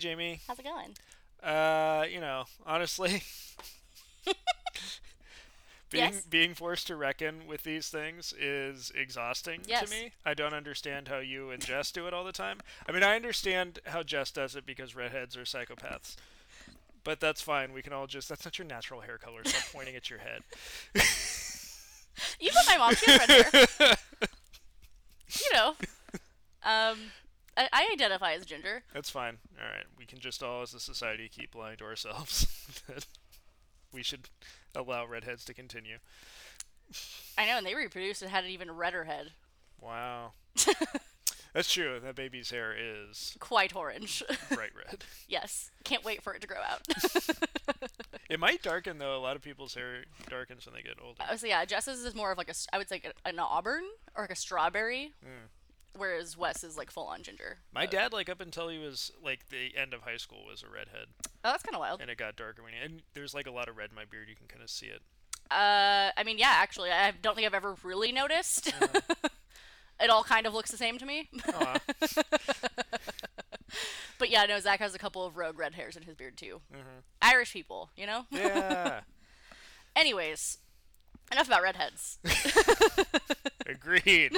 Jamie. How's it going? Uh, you know, honestly, being Yes. being forced to reckon with these things is exhausting Yes. to me. I don't understand how you and Jess do it all the time. I mean, I understand how Jess does it because redheads are psychopaths. But that's fine. We can all just that's not your natural hair color. Stop pointing at your head. You put my mom. She has red hair. you know. Um, I, I identify as ginger. That's fine. All right. We can just all as a society keep lying to ourselves that we should allow redheads to continue. I know, and they reproduced and had an even redder head. Wow. That's true. That baby's hair is Quite orange. bright red. yes. Can't wait for it to grow out. It might darken though. A lot of people's hair darkens when they get older. Uh, so yeah, Jess's is more of like a I would say an auburn or like a strawberry, whereas Wes is like full on ginger. My Uh, dad, like up until he was like the end of high school, was a redhead, Oh, that's kind of wild. and it got darker when he. And there's like a lot of red in my beard. You can kind of see it. Uh, I mean, yeah, actually, I don't think I've ever really noticed. it all kind of looks the same to me. Aw. But yeah, no, Zach has a couple of rogue red hairs in his beard too. Irish people, you know. yeah. Anyways, enough about redheads. Agreed.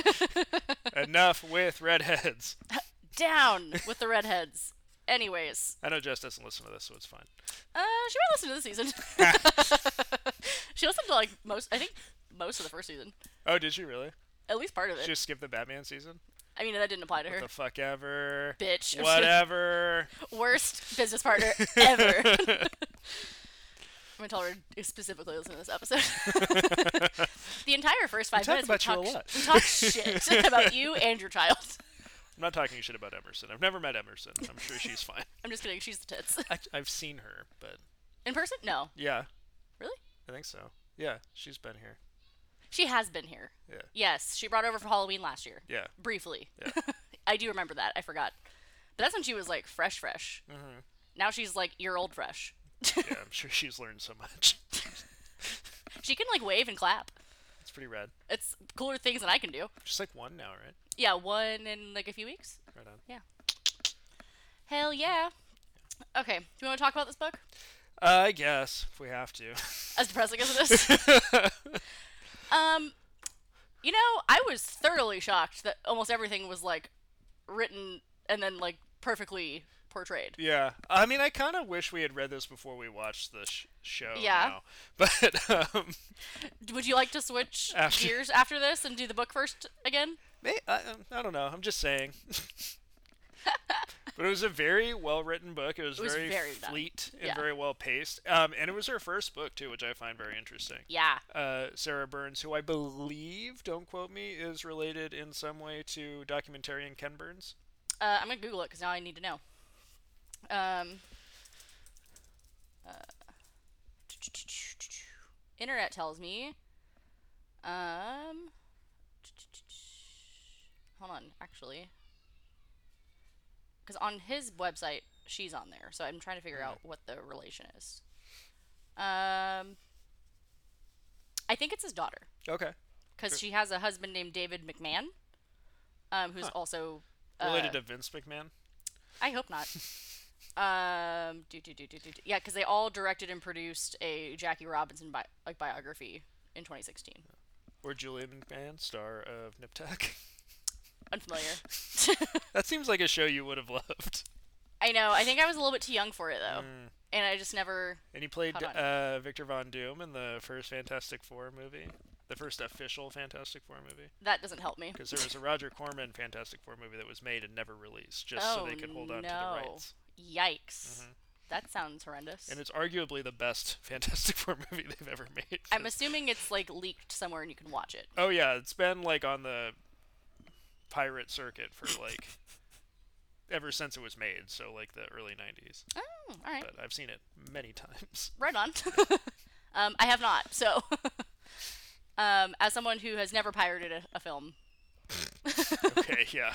Enough with redheads. Down with the redheads. Anyways, I know Jess doesn't listen to this, so it's fine. uh, she might listen to this season. she listened to like most, I think, most of the first season. Oh, did she really? At least part of it. She just skip the Batman season? I mean, that didn't apply to her. The fuck ever. Bitch. Whatever. Worst business partner ever. I'm gonna tell her to specifically listen to this episode. the entire first five minutes we lot. talk, we talk shit about you and your child. I'm not talking shit about Emerson. I've never met Emerson. I'm sure she's fine. I'm just kidding. She's the tits. I, I've seen her, but In person? No. yeah, Really? I think so. Yeah, she's been here. She has been here. Yeah. Yes, she brought over for Halloween last year. Yeah. Briefly. Yeah. I do remember that. I forgot. But that's when she was like fresh, fresh. Mm-hmm. Now she's like year old fresh. Yeah, I'm sure she's learned so much. She can like wave and clap. It's pretty rad. It's cooler things than I can do. Just like one now, right? Yeah, one in like a few weeks. Right on. Yeah. Hell yeah. Okay, do you want to talk about this book? Uh, I guess if we have to. As depressing as it is. um, you know, I was thoroughly shocked that almost everything was like written and then like perfectly portrayed. yeah, I mean, I kind of wish we had read this before we watched the sh- show. Yeah. now. but um, Would you like to switch After- gears after this and do the book first again? may- I, um, I don't know. I'm just saying. but it was a very well written book. It was, was very, very done. fleet and Yeah. very well paced. Um, and it was her first book too, which I find very interesting. Yeah. uh, Sarah Burns, who I believe, don't quote me, is related in some way to documentarian Ken Burns. Uh, I'm gonna Google it because now I need to know. Um. uh, internet tells me. Um. Hold on, actually. Because on his website, she's on there, so I'm trying to figure out what the relation is. Um. I think it's his daughter Okay. because she has a husband named David McMahon, um, who's Huh. also Related uh, to Vince McMahon. I hope not. um, do, do, do, do, do, do. yeah, because they all directed and produced a Jackie Robinson bi- like biography in 2016. Or Julian McMahon, star of Nip Tuck. Unfamiliar. that seems like a show you would have loved. I know. I think I was a little bit too young for it though, Mm. and I just never. And he played Hold on. uh, Victor Von Doom in the first Fantastic Four movie. The first official Fantastic Four movie. That doesn't help me. Because there was a Roger Corman Fantastic Four movie that was made and never released, just so Oh, they could hold on to no. the rights. Yikes. That sounds horrendous. And it's arguably the best Fantastic Four movie they've ever made. I'm assuming it's like leaked somewhere and you can watch it. Oh yeah, it's been like on the pirate circuit for like ever since it was made, so like the early 90s. Oh, all right. But I've seen it many times. Right on. um, I have not. So, um, as someone who has never pirated a, a film, Okay, yeah.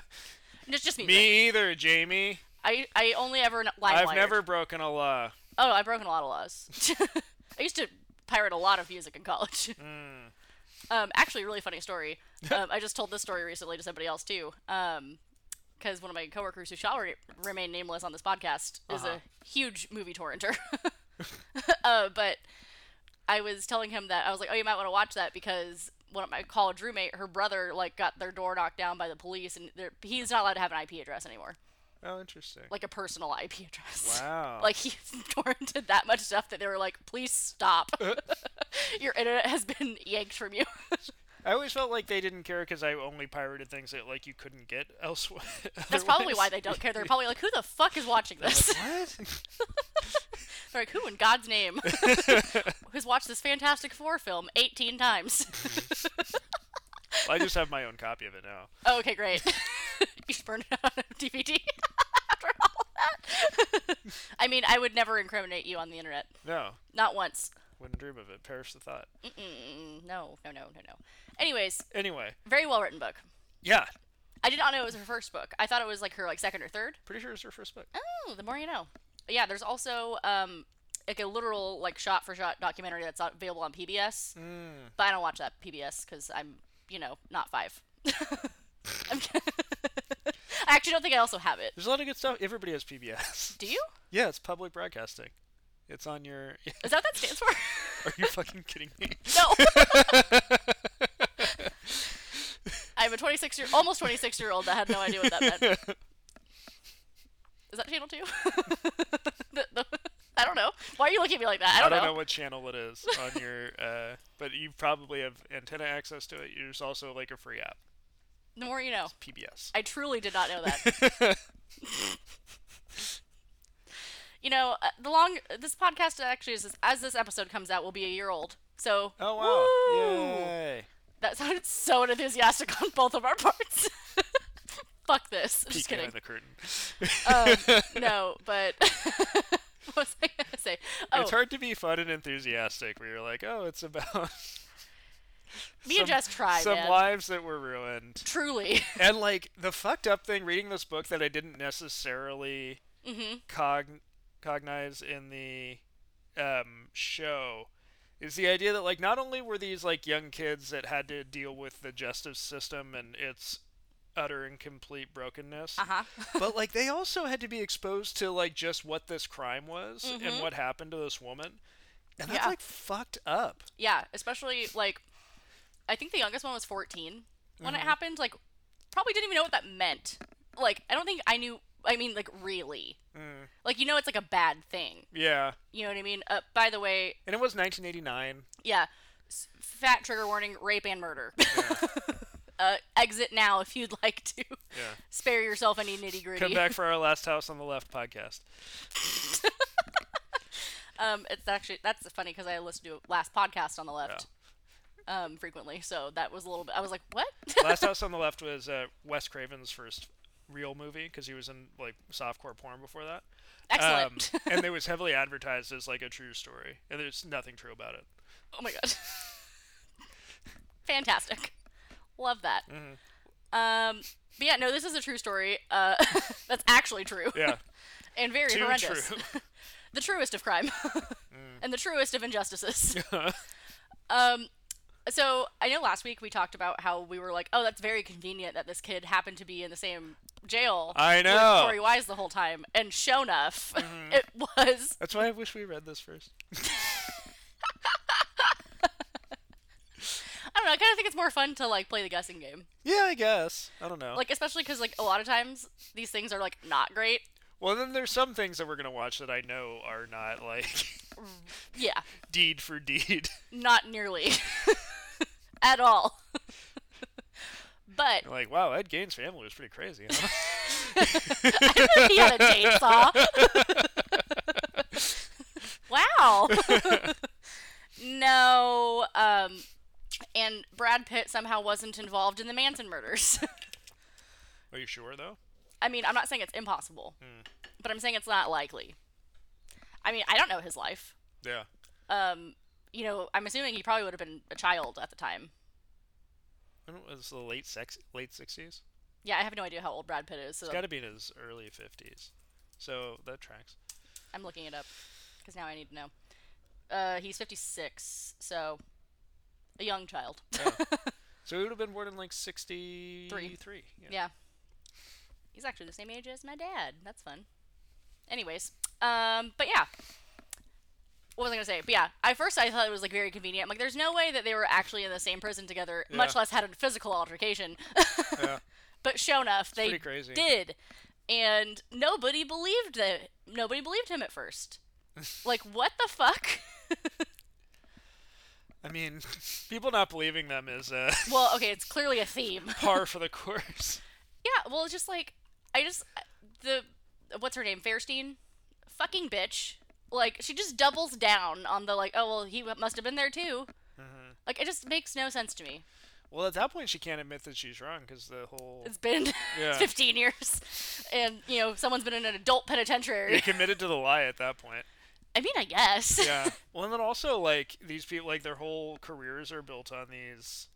it's just me. Me either, Jamie. I I only ever live I've never broken a law. Oh, I've broken a lot of laws. I used to pirate a lot of music in college. Hmm. Um, actually, really funny story. Um, I just told this story recently to somebody else too. Um, because one of my coworkers who shall re- remain nameless on this podcast is Uh-huh. a huge movie torrenter. uh, but I was telling him that I was like, "Oh, you might want to watch that because one of my college roommate, her brother, like got their door knocked down by the police, and he's not allowed to have an IP address anymore, Oh, interesting. like a personal IP address. wow. Like he torrented that much stuff that they were like, "Please stop! Your internet has been yanked from you." I always felt like they didn't care because I only pirated things that like you couldn't get elsewhere. That's probably why they don't care. They're probably like, "Who the fuck is watching this?" what? They're like, "Who in God's name has watched this Fantastic Four film 18 times?" I just have my own copy of it now. oh, okay, great. you should burn it on DVD after all that. I mean, I would never incriminate you on the internet. No, Not once. wouldn't dream of it. Perish the thought. Mm, no, no, no, no, no. Anyways, Anyway, very well written book. yeah, I did not know it was her first book. I thought it was like her like second or third. pretty sure it's her first book. Oh, the more you know. Yeah, there's also um like a literal like shot for shot documentary that's available on PBS. Mm. But I don't watch that PBS because I'm you know not five. I actually don't think I also have it. There's a lot of good stuff. Everybody has PBS. Do you? yeah, it's public broadcasting. It's on your. Is that what that stands for? Are you fucking kidding me? no. I'm a 26 year, almost 26 year old that had no idea what that meant. Is that channel two? The- the- I don't know. Why are you looking at me like that? I don't, I don't know. know what channel it is on your, uh, but you probably have antenna access to it. There's also like a free app, The more you know. PBS. I truly did not know that. you know, uh, the long this podcast actually is as this episode comes out will be a year old. So oh wow! woo! Yay! that sounded so enthusiastic on both of our parts. Fuck this. I'm just kidding. the curtain. Um, no, but was I gonna say? Oh, It's hard to be fun and enthusiastic where you're like, oh, it's about me and Jess try, some man. lives that were ruined. Truly. And like the fucked up thing, reading this book that I didn't necessarily hmm cog- cognize in the um, show is the idea that like not only were these like young kids that had to deal with the justice system and its utter and complete brokenness Uh huh. but like they also had to be exposed to like just what this crime was and what happened to this woman and that's Yeah. like fucked up Yeah, especially like I think the youngest one was 14 when Mm-hmm. it happened. Like probably didn't even know what that meant. Like I don't think I knew. I mean, like really. Mm. Like you know, it's like a bad thing. yeah You know what I mean? Uh, by the way, and it was 1989 yeah, fat trigger warning: rape and murder. uh, exit now if you'd like to yeah spare yourself any nitty gritty. come back for our last house on the left podcast Um, it's actually that's funny because I listened to last podcast on the left. Um, frequently, so that was a little bit. I was like, "What?" Last House on the Left was uh, Wes Craven's first real movie because he was in like softcore porn before that. Excellent. Um, and it was heavily advertised as like a true story, and there's nothing true about it. Oh my god. Fantastic. Love that. Mm-hmm. Um, but yeah, no, this is a true story. Uh, that's actually true. Yeah, And very too horrendous. true. the truest of crime. Mm. and the truest of injustices. um, so I know last week we talked about how we were like, oh, that's very convenient that this kid happened to be in the same jail I know. Mm-hmm. Korey Wise the whole time. And show enough, it was. That's why I wish we read this first. I don't know. I kind of think it's more fun to like play the guessing game. Yeah, I guess. I don't know. Like especially because like a lot of times these things are like not great. well, then there's some things that we're gonna watch that I know are not like Yeah, deed for deed. not nearly at all. but You're like, wow, Ed Gaines' family was pretty crazy. Huh? he had a chainsaw. wow. no. Um, and Brad Pitt somehow wasn't involved in the Manson murders. Are you sure though? I mean, I'm not saying it's impossible, Hmm. but I'm saying it's not likely. I mean, I don't know his life. Yeah. Um, you know, I'm assuming he probably would have been a child at the time. It was the late sex, late sixties. Yeah, I have no idea how old Brad Pitt is, so It's got to be in his early fifties. So that tracks. I'm looking it up because now I need to know. Uh, he's 56, so a young child. So he would have been born in like sixty three. Yeah. yeah. He's actually the same age as my dad. That's fun. Anyways, um, but yeah. What was I gonna say? But yeah, at first I thought it was like very convenient. I'm like, there's no way that they were actually in the same prison together, much less had a physical altercation. Yeah. but sure enough, they did, and nobody believed that. Nobody believed him at first. like, what the fuck? I mean, people not believing them is uh, well, okay, it's clearly a theme. par for the course. Yeah, well, it's just like I just the what's her name, Fairstein, fucking bitch. Like she just doubles down on the like, oh well, he must have been there too. Mm-hmm. Like it just makes no sense to me. Well, at that point, she can't admit that she's wrong because the whole It's been Yeah. 15 years, and you know someone's been in an adult penitentiary. you committed to the lie at that point. I mean, I guess. Yeah. well, and then also like these people, like their whole careers are built on these.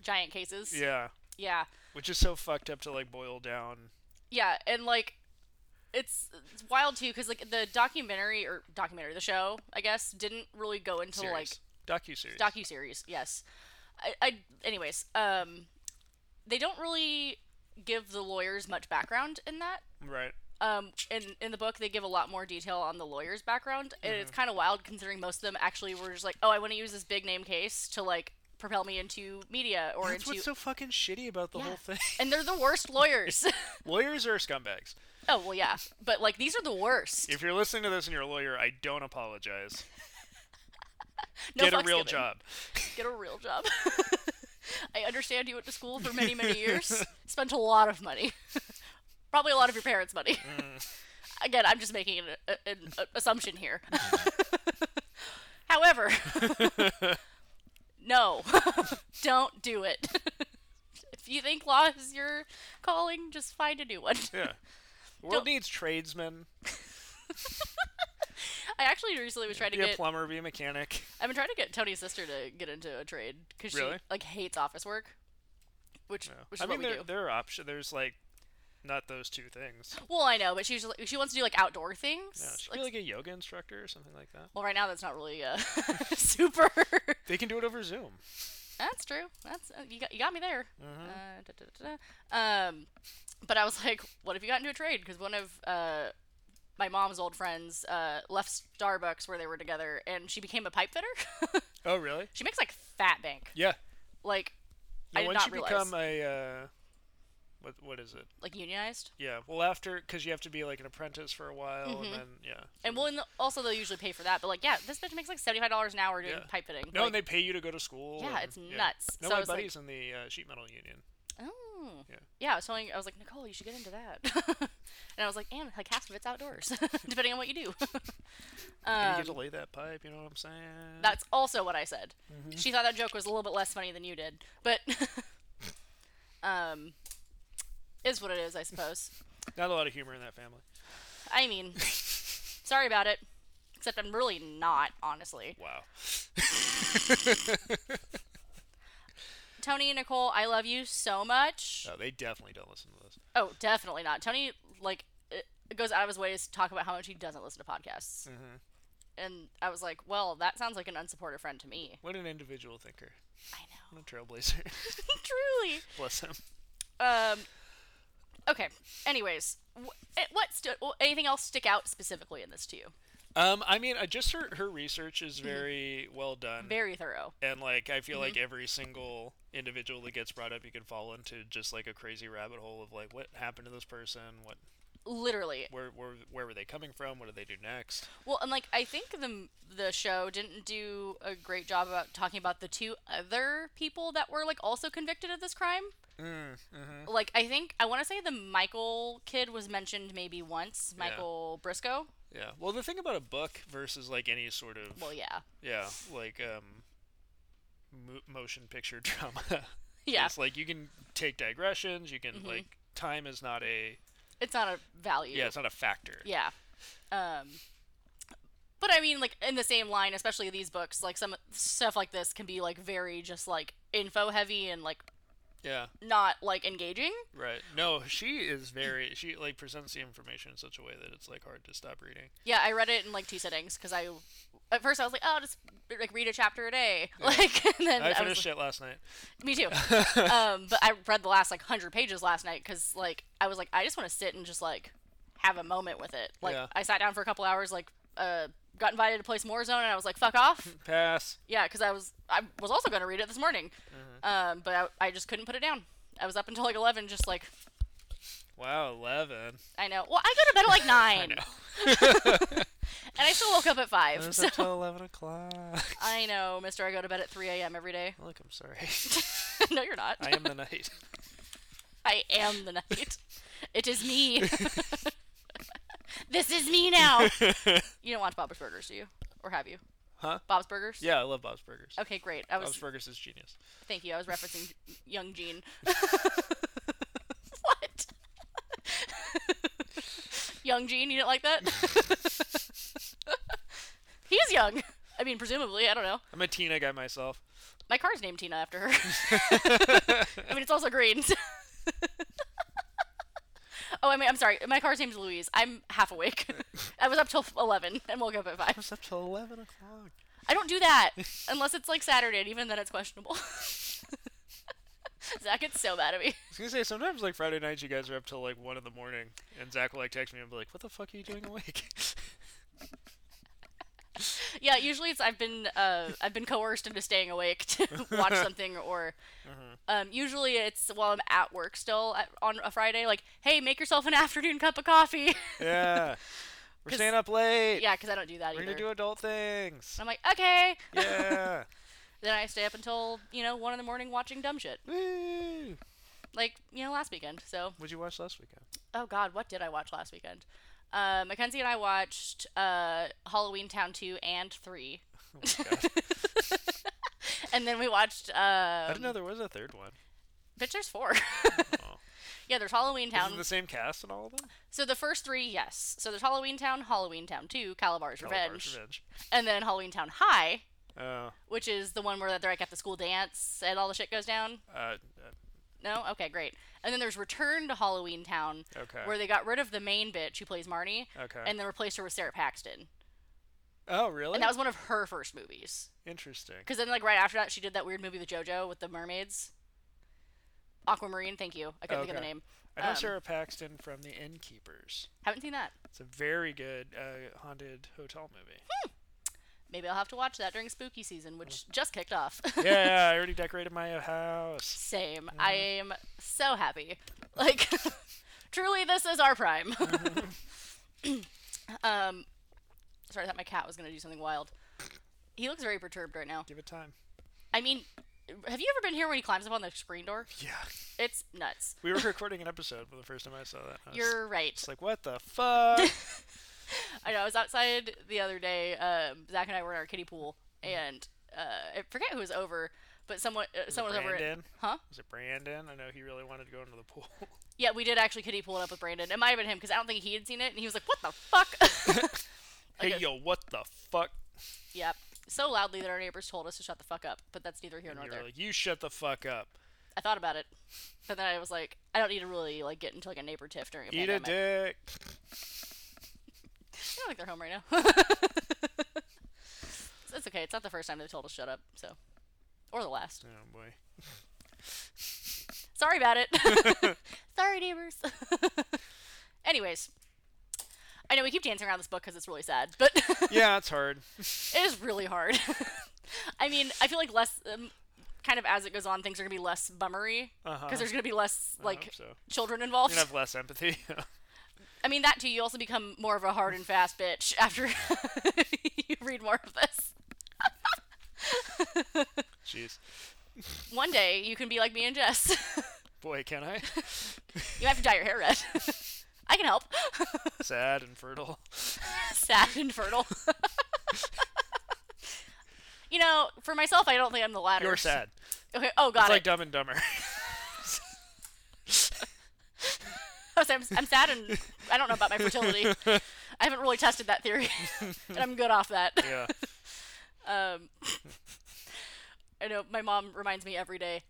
Giant cases. Yeah. Yeah. Which is so fucked up to like boil down. Yeah, and like it's it's wild too because like the documentary or documentary the show I guess didn't really go into like docu series. docu series. Yes. I, I anyways um they don't really give the lawyers much background in that. right. Um, in in the book, they give a lot more detail on the lawyer's background, and Mm-hmm. it's kind of wild considering most of them actually were just like, "Oh, I want to use this big name case to like propel me into media or That's into." what's so fucking shitty about the Yeah. whole thing. and they're the worst lawyers. Lawyers are scumbags. oh well, yeah, but like these are the worst. If you're listening to this and you're a lawyer, I don't apologize. No Get a real given. job. Get a real job. I understand you went to school for many, many years. Spent a lot of money. Probably a lot of your parents' money. Mm. Again, I'm just making an, a- an assumption here. However, no, don't do it. if you think law is your calling, just find a new one. Yeah. The world Don't- needs tradesmen. I actually recently was trying to Be a get. plumber, be a mechanic. I've been trying to get Tony's sister to get into a trade because Really? she like hates office work, which which is I what mean, we there, do. there are options. There's like not those two things. Well, I know, but she's like, she wants to do like outdoor things. Yeah, she Like, be like a yoga instructor or something like that. well, right now that's not really uh, super. They can do it over Zoom. that's true. That's uh, you got you got me there. Mhm. Uh, da, da, da, da. Um, but I was like, what if you got into a trade? Because one of uh my mom's old friends uh left Starbucks where they were together, and she became a pipe fitter. Oh, really? she makes like fat bank. Yeah. Like No, I did once not you realize. become a uh, what what is it? like unionized. Yeah. Well, after because you have to be like an apprentice for a while, Mhm. and then yeah. And well, and the, also they'll usually pay for that. But like, yeah, this bitch makes like seventy five dollars an hour doing Yeah. pipe fitting. No, like, and they pay you to go to school. Yeah, and- it's nuts. No, So my was like- buddy's in the uh, sheet metal union. Oh. Yeah. Yeah, I was telling I was like, Nicole, you should get into that. and I was like, and like half of it's outdoors, depending on what you do. and you um, get to lay that pipe. You know what I'm saying? that's also what I said. Mm-hmm. She thought that joke was a little bit less funny than you did, but um, is what it is, I suppose. not a lot of humor in that family. I mean, sorry about it. Except I'm really not, honestly. Wow. Tony and Nicole, I love you so much. No, they definitely don't listen to this. Oh, definitely not. Tony like goes out of his way to talk about how much he doesn't listen to podcasts. Mhm. And I was like, well, that sounds like an unsupportive friend to me. What an individual thinker. I know. What a trailblazer. Truly. Bless him. Um. Okay. Anyways, wh- eh, what anything else stick out specifically in this to you? Um, I mean, I just her her research is very well done, Mm-hmm. Very thorough. and like I feel Mhm. like every single individual that gets brought up, you can fall into just like a crazy rabbit hole of like what happened to this person, what Literally. where where where were they coming from, what did they do next? Well, and like I think the the show didn't do a great job about talking about the two other people that were like also convicted of this crime. Mm, mm-hmm. Like I think I want to say the Michael kid was mentioned maybe once, Yeah. Michael Briscoe. Yeah. Well, the thing about a book versus like any sort of Well, yeah. yeah, like um, mo- motion picture drama. Yeah. It's like you can take digressions. You can Mhm. like time is not a It's not a value. yeah, it's not a factor. Yeah. Um but I mean like in the same line, especially these books, like some stuff like this can be like very just like info heavy and like Yeah. not like engaging. Right. No, she is very. She like presents the information in such a way that it's like hard to stop reading. Yeah, I read it in like two sittings because I, at first I was like, oh, just like read a chapter a day, like, and then I I, was finished it last night. Me too. um, but I read the last like hundred pages last night because like I was like I just want to sit and just like have a moment with it. Like Yeah. I sat down for a couple hours, like uh, got invited to play some Warzone, and I was like, fuck off. Pass. yeah, because I was I was also gonna read it this morning, Mm-hmm. um, but I, I just couldn't put it down. I was up until like eleven, just like Wow, eleven. I know. Well, I go to bed at like nine, I know. and I still woke up at five. It's So up till eleven o'clock. I know, Mister. I go to bed at three a.m. every day. Look, I'm sorry. no, you're not. I am the night. I am the night. It is me. this is me now. You don't watch Bob's Burgers, do you? Or have you? Huh? Bob's Burgers? Yeah, I love Bob's Burgers. Okay, great. I was Bob's Burgers is genius. thank you. I was referencing young Gene. what? young Gene, you didn't like that? He's young. I mean, presumably, I don't know. I'm a Tina guy myself. My car's named Tina after her. I mean, it's also green. Oh, I mean, I'm sorry. My car's name's Louise. I'm half awake. I was up till 11 and woke up at 5. I was up till eleven o'clock. I don't do that unless it's like Saturday, and even then it's questionable. Zach gets so mad at me. I was gonna say sometimes like Friday nights you guys are up till like one in the morning, and Zach will like text me and be like, "What the fuck are you doing awake?" Yeah, usually it's I've been uh, I've been coerced into staying awake to watch something, or um, usually it's while I'm at work still at, on a Friday. Like, hey, make yourself an afternoon cup of coffee. yeah, We're staying up late. yeah, because I don't do that we're either. gonna do adult things. I'm like, okay. Yeah. Then I stay up until you know one in the morning watching dumb shit, Woo! like you know last weekend. So, What'd you watch last weekend? oh God, what did I watch last weekend? Uh, Mackenzie and I watched uh, Halloween Town two and three, Oh my god. and then we watched. Um, I didn't know there was a third one. Bitch, there's four. Oh. yeah, there's Halloween Town. it the same cast in all of them? So the first three, yes. So there's Halloween Town, Halloween Town 2, Kalabar's Revenge, Kalabar's Revenge. and then Halloween Town High, Oh. which is the one where they're like at the school dance and all the shit goes down. Uh, uh, No? Okay, great. And then there's Return to Halloween Town, okay. where they got rid of the main bitch who plays Marnie, okay. and then replaced her with Sara Paxton. oh, really? And that was one of her first movies. Interesting. Because then, like, right after that, she did that weird movie with JoJo with the mermaids. Aquamarine, thank you. I couldn't think of the name. I know Um, Sara Paxton from The Innkeepers. Haven't seen that. It's a very good uh, haunted hotel movie. Maybe I'll have to watch that during spooky season, which just kicked off. yeah, yeah, I already decorated my house. Same. I am so happy. Like, truly, this is our prime. um, sorry, I thought my cat was gonna do something wild. He looks very perturbed right now. Give it time. I mean, have you ever been here when he climbs up on the screen door? Yeah. It's nuts. We were recording an episode for the first time I saw that. I was You're right. just like, what the fuck? I know. I was outside the other day. Um, Zach and I were in our kiddie pool, and uh, I forget who was over, but someone uh, Was someone was over. At, Brandon? huh? Was it Brandon? I know he really wanted to go into the pool. Yeah, we did actually kiddie pool it up with Brandon. It might have been him because I don't think he had seen it, and he was like, "What the fuck?" hey, yo, what the fuck? Yep. So loudly that our neighbors told us to shut the fuck up, but that's neither here And nor there. like, you shut the fuck up. I thought about it, but then I was like, I don't need to really like get into like a neighbor tiff during a Eat a dick. I don't think they're home right now. it's okay. It's not the first time they've told us shut up, so or the last. Oh boy. Sorry about it. Sorry, neighbors. Anyways, I know we keep dancing around this book because it's really sad, but Yeah, it's hard. it is really hard. I mean, I feel like less, um, kind of as it goes on, things are gonna be less bummery because Uh-huh. there's gonna be less like hope so. children You're involved. gonna have less empathy. I mean, that too. You also become more of a hard and fast bitch after you read more of this. Jeez. One day you can be like me and Jess. Boy, can I? you have to dye your hair red. I can help. Sad and fertile. Sad and fertile. you know, for myself, I don't think I'm the latter. You're sad. Okay. Oh, God. It's it. like Dumb and Dumber. Oh, so I'm, I'm sad and I don't know about my fertility. I haven't really tested that theory, and I'm good off that. yeah. Um, I know my mom reminds me every day.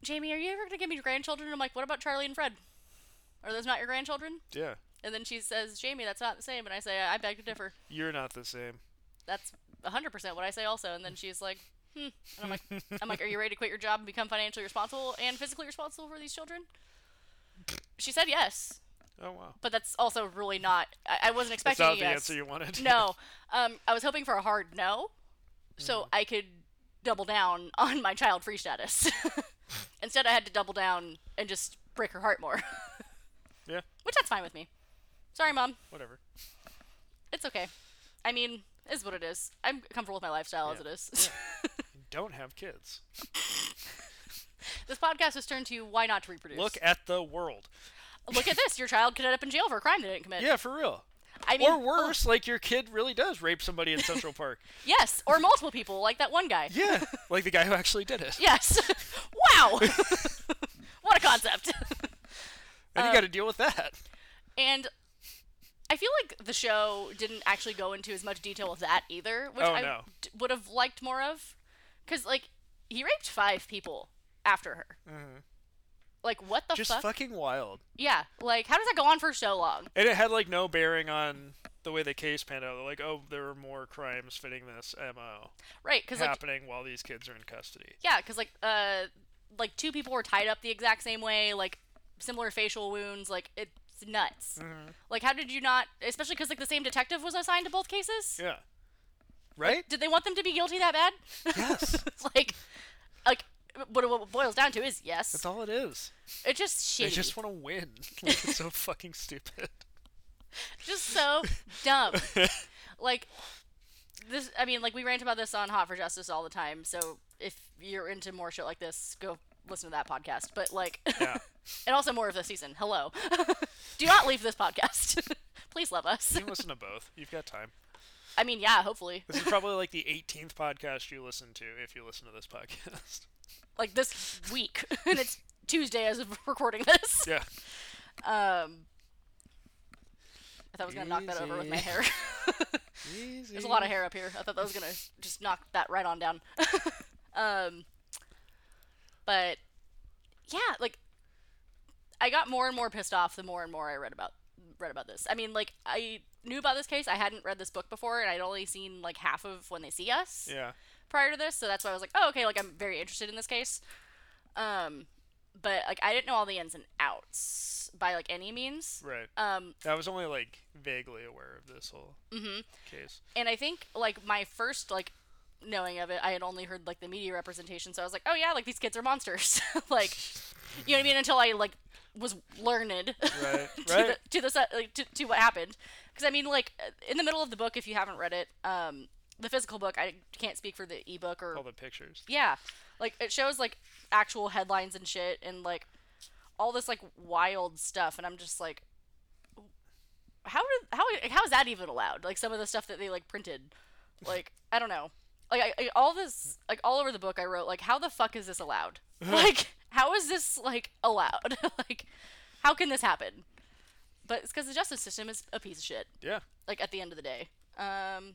Jamie, are you ever gonna give me grandchildren? I'm like, what about Charlie and Fred? Are those not your grandchildren? Yeah. And then she says, Jamie, that's not the same. And I say, I beg to differ. You're not the same. That's 100% what I say also. And then she's like, hmm. And I'm like, I'm like, are you ready to quit your job and become financially responsible and physically responsible for these children? She said yes, Oh wow. but that's also really not. I, I wasn't That's expecting not a the yes. answer you wanted. No, um, I was hoping for a hard no, so Mm-hmm. I could double down on my child-free status. Instead, I had to double down and just break her heart more, yeah. which that's fine with me. Sorry, mom. Whatever. It's okay. I mean, it is what it is. I'm comfortable with my lifestyle as it is. Yeah. it is. Don't have kids. This podcast has turned to why not to reproduce. Look at the world. Look at this. Your child could end up in jail for a crime they didn't commit. Yeah, for real. I mean, or oh. worse, like your kid really does rape somebody in Central Park. Yes, or multiple people, like that one guy. Yeah, like the guy who actually did it. Yes. wow. what a concept. And you uh, got to deal with that. And I feel like the show didn't actually go into as much detail with that either, which Oh, I no. d- would have liked more of. Because, like, he raped five people after her. Like, what the fuck? Just fuck? fucking wild. yeah, like, how does that go on for so long? And it had like no bearing on the way the case panned out. They're like, oh, there were more crimes fitting this MO Right, because, like, happening while these kids are in custody. yeah, because, like, uh, like, two people were tied up the exact same way, like, similar facial wounds, like, it's nuts. Mm-hmm. Like, how did you not, especially because, like, the same detective was assigned to both cases? Yeah. Right? Did they want them to be guilty that bad? Yes. like, like what it what it boils down to is yes. That's all it is. It's just shitty. They just want to win. Like, it's so fucking stupid. just so dumb. like this. I mean, like we rant about this on Hot for Justice all the time. So if you're into more shit like this, go listen to that podcast. But like, Yeah. and also more of the season. Hello. Do not leave this podcast. Please love us. You can listen to both. You've got time. I mean, yeah, hopefully. This is probably like the 18th podcast you listen to if you listen to this podcast. Like this week, and it's Tuesday as of recording this. Yeah. Um. I thought I was gonna knock that over with my hair. Easy. There's a lot of hair up here. I thought that was gonna just knock that right on down. um, but yeah, like I got more and more pissed off the more and more I read about read about this. I mean, like I knew about this case. I hadn't read this book before, and I'd only seen like half of when they see us Yeah. prior to this. So that's why I was like, oh, okay, like I'm very interested in this case. Um, but like I didn't know all the ins and outs by like any means. Right. Um, I was only like vaguely aware of this whole mhm. case. and I think like my first like knowing of it, I had only heard like the media representation, so I was like, oh yeah, like these kids are monsters, like you know what I mean? Until I like was learned Right, to right. the to the like, to, to what happened, because I mean like in the middle of the book, if you haven't read it, um, the physical book, I can't speak for the ebook or All the pictures. yeah, like it shows like actual headlines and shit and like all this like wild stuff, and I'm just like, how did how how is that even allowed? Like some of the stuff that they like printed, like I don't know, like I, I, all this like all over the book I wrote like how the fuck is this allowed? like how is this like allowed? like how can this happen? But it's because the justice system is a piece of shit Yeah. like at the end of the day. Um,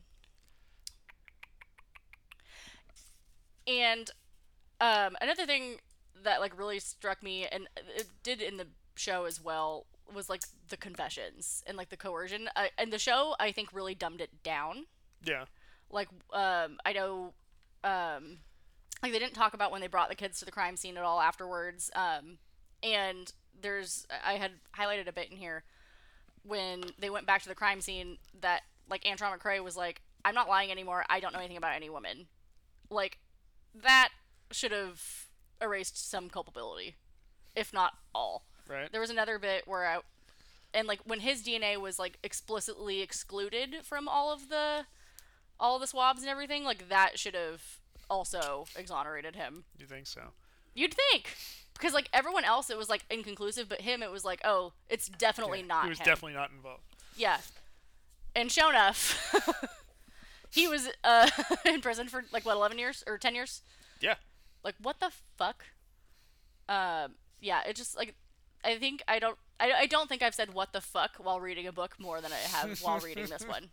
and um, another thing that like really struck me, and it did in the show as well, was like the confessions and like the coercion. Uh, and the show, I think, really dumbed it down. Yeah. Like, um, I know, um, like they didn't talk about when they brought the kids to the crime scene at all afterwards. Um, and there's, I had highlighted a bit in here when they went back to the crime scene that like Antron McCray was like, "I'm not lying anymore. I don't know anything about any woman." Like that should have erased some culpability, if not all. Right. There was another bit where I, and like when his DNA was like explicitly excluded from all of the, all of the swabs and everything, like that should have also exonerated him. You think so? You'd think, because like everyone else, it was like inconclusive, but him, it was like, oh, it's definitely Yeah, not. He was him. definitely not involved. Yeah. And sure enough, he was uh, in prison for like what, eleven years or ten years? Yeah. Like what the fuck? Um, yeah, it just like I think I don't I, I don't think I've said what the fuck while reading a book more than I have while reading this one.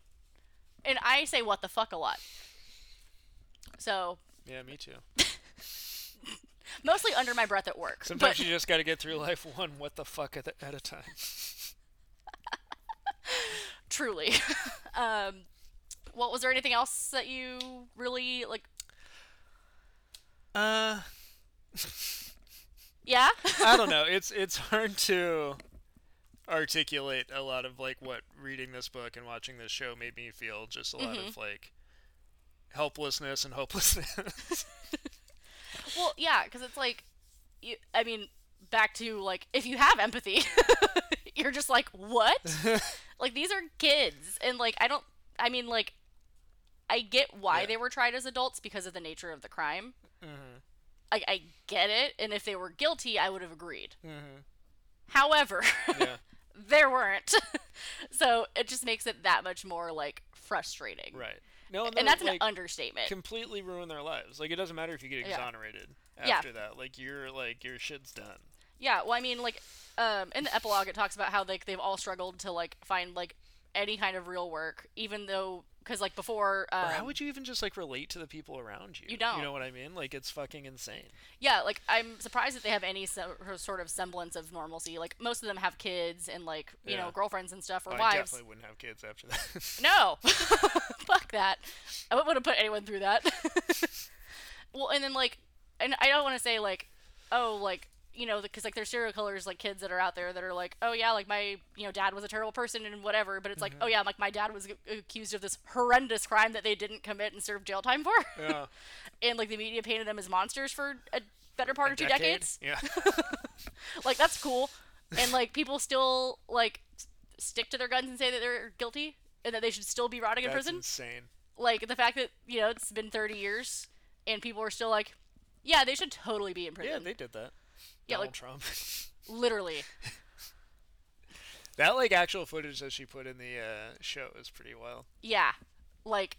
And I say what the fuck a lot. So Yeah, me too. Mostly under my breath at work. Sometimes but you just got to get through life one what the fuck at, at a time. truly. um, well, was there anything else that you really like? Uh, Yeah. I don't know. It's it's hard to articulate a lot of like what reading this book and watching this show made me feel. Just a lot Mm-hmm. of like helplessness and hopelessness. well, yeah, because it's like, you. I mean, back to like, if you have empathy, you're just like, what? like these are kids, and like I don't. I mean, like, I get why Yeah. they were tried as adults because of the nature of the crime. Mhm. Like I get it, and if they were guilty, I would have agreed. Mhm. However, Yeah. there weren't. so it just makes it that much more like frustrating. Right. No, And they're, that's an understatement. completely ruin their lives. Like it doesn't matter if you get exonerated Yeah. after that. Like you're like your shit's done. Yeah, well, I mean, like, um, in the epilogue, it talks about how like they've all struggled to like find like any kind of real work, even though because like before, um, how would you even just like relate to the people around you? You don't. You know what I mean? Like it's fucking insane. yeah, like I'm surprised that they have any so- sort of semblance of normalcy. Like most of them have kids and like you know girlfriends and stuff or I wives. I definitely wouldn't have kids after that. No, fuck that. I wouldn't want to put anyone through that. well, and then like, and I don't want to say like, oh, like you know, because like there's serial killers, like kids that are out there that are like, oh yeah, like my you know dad was a terrible person and whatever, but it's like, mm-hmm. oh yeah, like my dad was accused of this horrendous crime that they didn't commit and served jail time for, yeah. and like the media painted them as monsters for a better part A of two decade? decades. Yeah. Like that's cool, and like people still like stick to their guns and say that they're guilty and that they should still be rotting in That's prison insane. like the fact that you know it's been 30 years and people are still like yeah they should totally be in prison Yeah, they did that. Yeah, Donald like- Trump. literally that like actual footage that she put in the uh, show is pretty wild. yeah like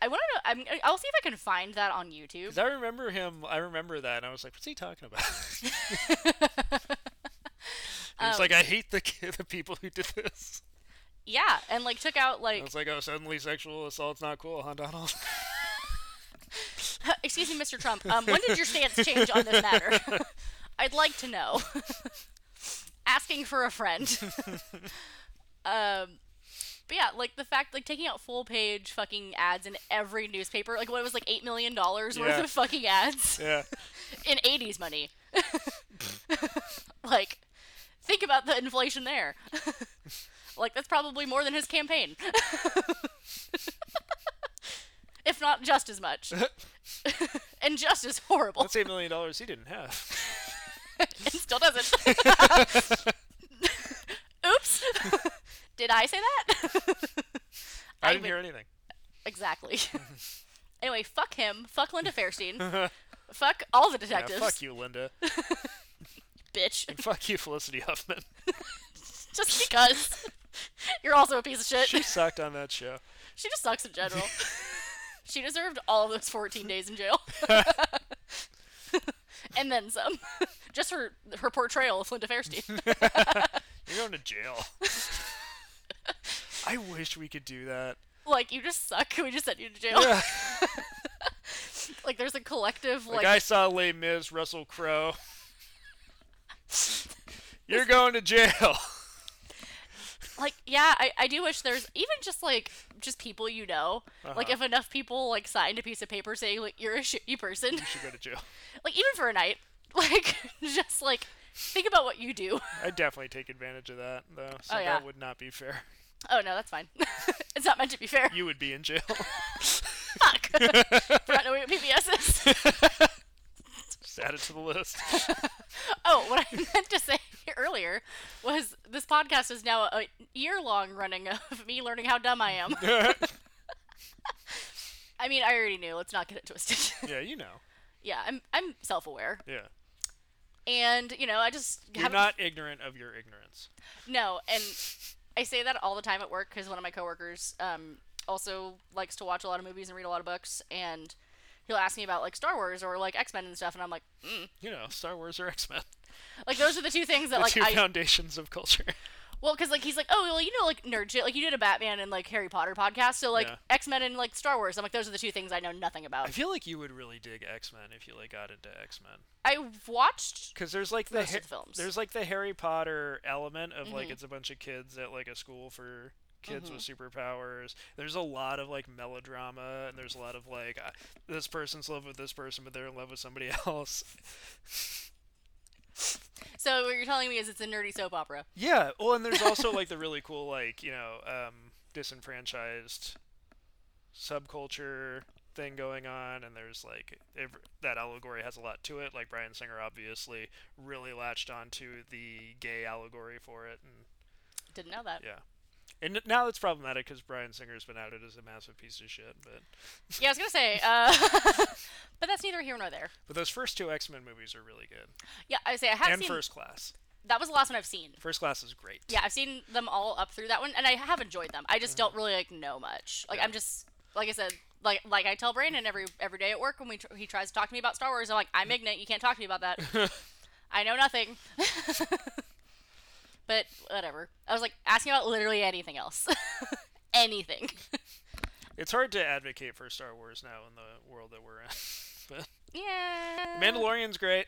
i want to know I'm, i'll see if i can find that on youtube Cause I remember him. I remember that, and I was like, "What's he talking about?" it's Um, like I hate the the people who did this. yeah and like took out like It's like, "Oh, suddenly sexual assault's not cool, huh, Donald?" excuse me mr trump um, when did your stance change on this matter i'd like to know asking for a friend um but yeah, like the fact, like taking out full page fucking ads in every newspaper, like what it was like eight million dollars worth Yeah. of fucking ads. yeah. in 80s money. like, think about the inflation there. like, that's probably more than his campaign. if not just as much. and just as horrible. That's eight million dollars he didn't have. and still doesn't. Oops. Did I say that? I I didn't would- hear anything. exactly. anyway, fuck him. Fuck Linda Fairstein. fuck all the detectives. Yeah, fuck you, Linda. bitch. And fuck you, Felicity Huffman. Just because. You're also a piece of shit. She sucked on that show. She just sucks in general. she deserved all of those 14 days in jail. And then some. just for her portrayal of Linda Fairstein. You're going to jail. I wish we could do that. like, you just suck. We just sent you to jail. Yeah. Like, there's a collective, Like like, I saw Les Mis, Russell Crowe. You're going to jail. Like, yeah, I, I do wish there's even just, like, just people you know. Like, Uh-huh. if enough people, like, signed a piece of paper saying, like, you're a shitty person. You should go to jail. like, even for a night. Like, just, like, think about what you do. I'd definitely take advantage of that, though. So Oh, yeah. that would not be fair. Oh, no, that's fine. it's not meant to be fair. You would be in jail. Fuck. For not knowing what PBS is. Just add it to the list. Oh, what I meant to say earlier was this podcast is now a year long running of me learning how dumb I am. I mean, I already knew. Let's not get it twisted. yeah, you know. yeah, I'm I'm self aware, Yeah. and you know, I just You're haven't- not ignorant of your ignorance. no, and I say that all the time at work because one of my coworkers um also likes to watch a lot of movies and read a lot of books, and he'll ask me about like Star Wars or like X Men and stuff, and I'm like, mm. You know, Star Wars or X Men. Like those are the two things that The like two I foundations of culture. Well, because like he's like, oh, well, you know, like nerd shit. Like you did a Batman and like Harry Potter podcast, so like Yeah. X Men and like Star Wars. I'm like, those are the two things I know nothing about. I feel like you would really dig X Men if you like got into X Men. I've watched. Because there's like the Most Ha- the films. there's like the Harry Potter element of like Mhm. it's a bunch of kids at like a school for kids Mm-hmm. with superpowers. There's a lot of like melodrama and there's a lot of like uh, this person's in love with this person but they're in love with somebody else. So what you're telling me is it's a nerdy soap opera. yeah. Well, and there's also like the really cool like you know um, disenfranchised subculture thing going on and there's like ev- that allegory has a lot to it like Bryan Singer obviously really latched onto the gay allegory for it and Didn't know that. Yeah. And now it's problematic because Bryan Singer's been outed as a massive piece of shit. But Yeah, I was gonna say, uh, but that's neither here nor there. but those first two X Men movies are really good. Yeah, I say I have and seen. First Class. That was the last one I've seen. First Class is great. Yeah, I've seen them all up through that one, and I have enjoyed them. I just don't really like know much. Like Yeah. I'm just like I said, like like I tell Brandon every every day at work when we tr- he tries to talk to me about Star Wars, I'm like I'm ignorant. You can't talk to me about that. I know nothing. But whatever. I was like asking about literally anything else. anything. It's hard to advocate for Star Wars now in the world that we're in. but yeah. Mandalorian's great.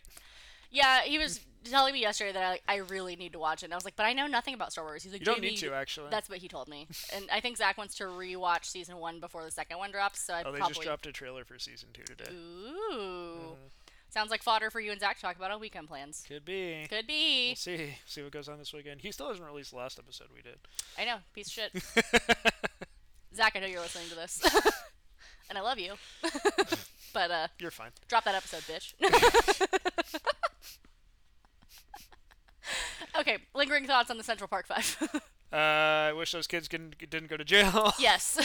Yeah, he was telling me yesterday that I, like, I really need to watch it. And I was like, but I know nothing about Star Wars. He's like, You don't need to actually. That's what he told me. And I think Zach wants to rewatch season one before the second one drops. So I oh, they probably. just dropped a trailer for season two today. Ooh. Mm-hmm. Sounds like fodder for you and Zach to talk about on weekend plans. Could be. Could be. We'll see. See what goes on this weekend. He still hasn't released the last episode we did. I know, piece of shit. Zach, I know you're listening to this. and I love you. but uh, You're fine. drop that episode, bitch. okay, lingering thoughts on the Central Park Five. Uh, I wish those kids can, didn't go to jail. yes.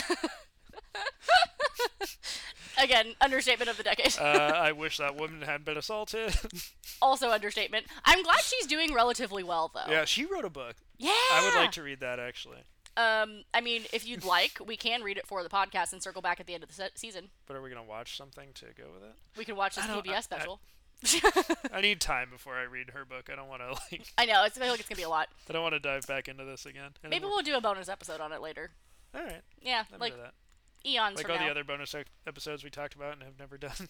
Again, understatement of the decade. uh, I wish that woman had been assaulted. also understatement. I'm glad she's doing relatively well though. yeah, she wrote a book. Yeah. I would like to read that actually. Um, I mean, if you'd like, we can read it for the podcast and circle back at the end of the se- season. But are we gonna watch something to go with it? We could watch this I don't- I- I- PBS special. I need time before I read her book. I don't want to like. I know it's I feel like it's gonna be a lot. I don't want to dive back into this again. Maybe anymore. we'll do a bonus episode on it later. All right. Yeah, I'm like into that. Eons Like all now. the other bonus ec- episodes we talked about and have never done.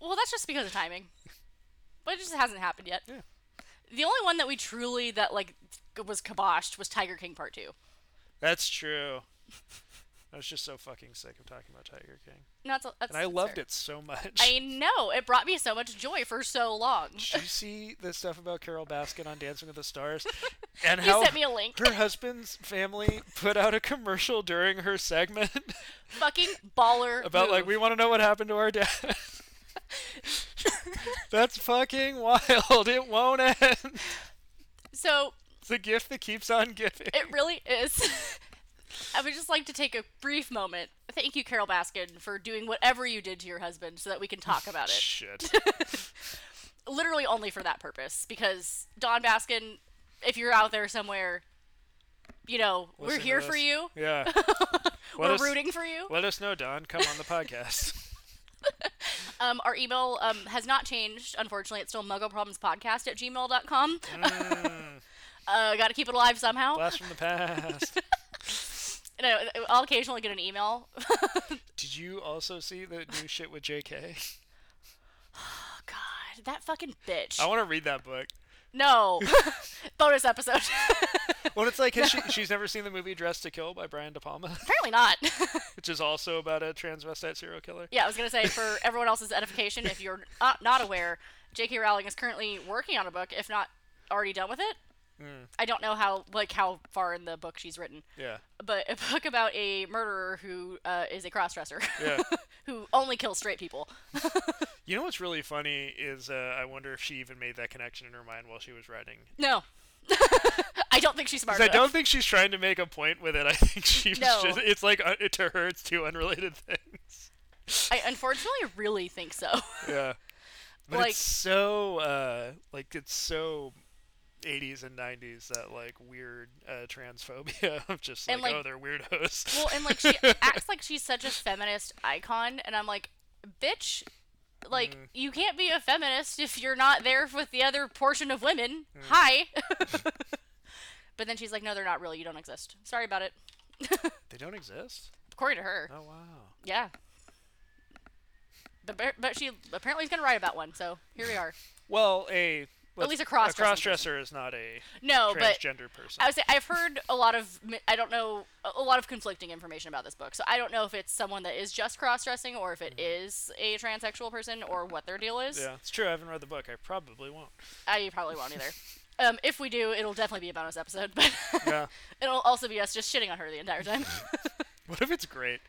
Well, that's just because of timing. But it just hasn't happened yet. Yeah. The only one that we truly that like was kiboshed was Tiger King Part Two. That's true. I was just so fucking sick of talking about Tiger King, No, that's, that's and I loved fair. it so much. I know it brought me so much joy for so long. Did you see the stuff about Carole Baskin on Dancing with the Stars, and You how sent me a link. her husband's family put out a commercial during her segment Fucking baller. about like we want to know what happened to our dad. That's fucking wild. It won't end. So It's a gift that keeps on giving. it really is. I would just like to take a brief moment. Thank you, Carole Baskin, for doing whatever you did to your husband so that we can talk about it. Shit. Literally only for that purpose. Because Don Baskin, if you're out there somewhere, you know, we're here for you. Yeah. We're us, rooting for you. Let us know, Don. Come on the podcast. Um, our email um, has not changed, unfortunately. It's still muggleproblemspodcast at gmail.com. Mm, Uh, gotta keep it alive somehow. blast from the past. I, I'll occasionally get an email. Did you also see the new shit with J.K.? oh, God, that fucking bitch. I want to read that book. No. Bonus episode. Well, it's like has she, she's never seen the movie Dressed to Kill by Brian De Palma, Apparently not. which is also about a transvestite serial killer. yeah, I was gonna say for everyone else's edification, if you're not, not aware, J.K. Rowling is currently working on a book, if not already done with it. Mm. I don't know how like how far in the book she's written, Yeah, but a book about a murderer who uh, is a crossdresser yeah. who only kills straight people. you know what's really funny is uh, I wonder if she even made that connection in her mind while she was writing. No, I don't think she's smart I don't think she's trying to make a point with it. I think she was No. just. It's like uh, to her, it's two unrelated things. I unfortunately really think so. Yeah. But Like- it's so uh like it's so 80s and 90s that like weird uh, transphobia of just like, And, like- oh they're weirdos. Well, and like she acts like she's such a feminist icon, and I'm like, bitch, like Mm. you can't be a feminist if you're not there with the other portion of women. Mm. Hi. But then she's like, no, they're not real. You don't exist. Sorry about it. They don't exist. According to her. Oh wow. Yeah. But, but- but she apparently is going to write about one, so here we are. Well, a let's- least a cross-dressing A cross-dresser is not a No, but transgender person. I would say I've heard a lot of I don't know a- lot of conflicting information about this book. So I don't know if it's someone that is just cross-dressing or if it is a transsexual person or what their deal is. Mm-hmm. yeah, it's true. I haven't read the book. I probably won't. I probably won't either. Um, if we do, it'll definitely be a bonus episode, but Yeah. it'll also be us just shitting on her the entire time. What if it's great?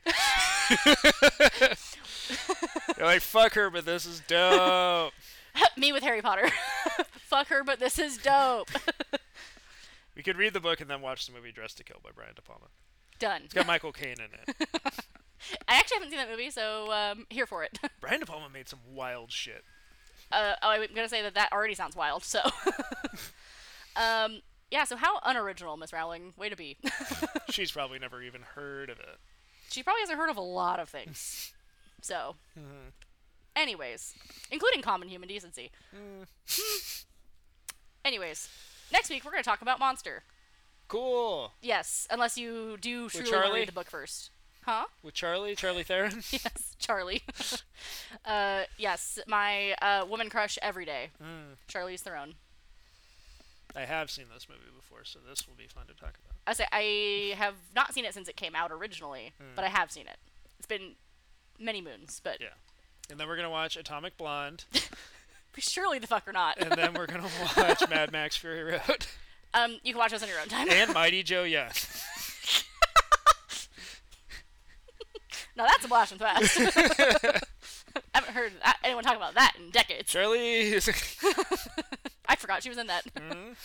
You're like, fuck her, but this is dope. Me with Harry Potter. Fuck her, but this is dope. we could read the book and then watch the movie Dressed to Kill by Brian De Palma. Done. It's got Michael Caine in it. I actually haven't seen that movie, so um, here for it. Brian De Palma made some wild shit. Uh, oh, I'm gonna say that that already sounds wild. So, um, yeah. So how unoriginal, Miss Rowling. Way to be. She's probably never even heard of it. she probably hasn't heard of a lot of things. So, anyways, including common human decency. anyways, next week we're gonna talk about Monster. Cool. Yes, unless you do truly want to read the book first. Huh? With Charlie, Charlie Theron. yes, Charlie. uh, yes, my uh, woman crush every day. Mm. Charlize Theron. I have seen this movie before, so this will be fun to talk about. I say I have not seen it since it came out originally, but I have seen it. It's been many moons, but Yeah. And then we're gonna watch Atomic Blonde, surely the fuck or not. and then we're gonna watch Mad Max Fury Road um, you can watch those on your own time. and Mighty Joe Yes. now that's a blast from the past. I haven't heard that, anyone talk about that in decades. Charlie I forgot she was in that. Mhm.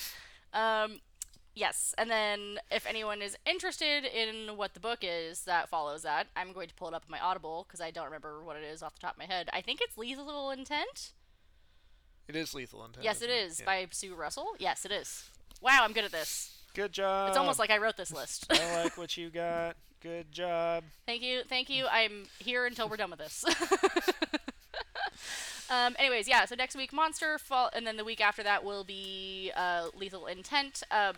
Um, yes, and then if anyone is interested in what the book is that follows that, I'm going to pull it up on my Audible because I don't remember what it is off the top of my head. I think it's Lethal Intent. It is Lethal Intent. Yes, it is Yeah. by Sue Russell. Yes, it is. Wow, I'm good at this. Good job. It's almost like I wrote this list. I like what you got. Good job. thank you, thank you. I'm here until we're done with this. um, anyways, yeah. So next week, Monster, fall, and then the week after that will be uh, Lethal Intent. Um,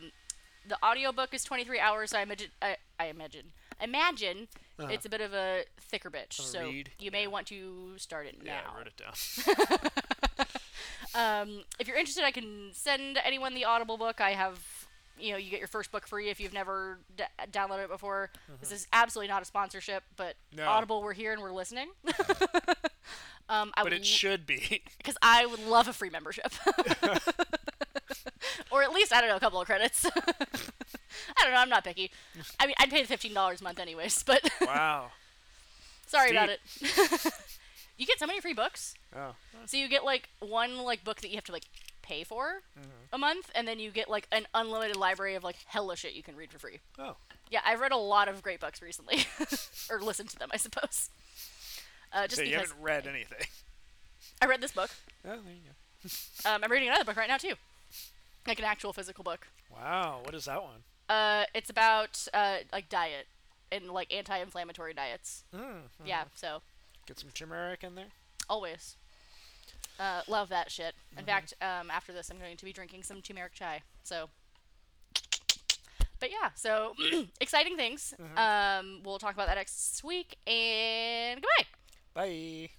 the audiobook is 23 hours, so I imagine. I, I imagine. Imagine Uh-huh. it's a bit of a thicker bitch, a so read, you may want to start it Yeah, now. I wrote it down. Um, if you're interested, I can send anyone the Audible book. I have, you know, you get your first book free if you've never d- downloaded it before. This is absolutely not a sponsorship, but. No. Audible, we're here and we're listening. um, I But it should be. because I would love a free membership, or at least I don't know a couple of credits. I don't know. I'm not picky. I mean, I'd pay the fifteen dollars a month anyways, but wow. sorry about it. you get so many free books. Oh. So you get like one like book that you have to like pay for Mm-hmm. a month, and then you get like an unlimited library of like hella shit you can read for free. Oh. Yeah, I've read a lot of great books recently, or listened to them, I suppose. Uh, just So you haven't read anything. I read this book. Oh, there you go. Um, I'm reading another book right now too, like an actual physical book. Wow. What is that one? Uh, it's about uh like diet and like anti-inflammatory diets. Mm, Yeah, so Get some turmeric in there. always. Uh, love that shit. In fact, um, after this, I'm going to be drinking some turmeric chai. So, but yeah, so exciting things. Um, we'll talk about that next week. And goodbye. Bye.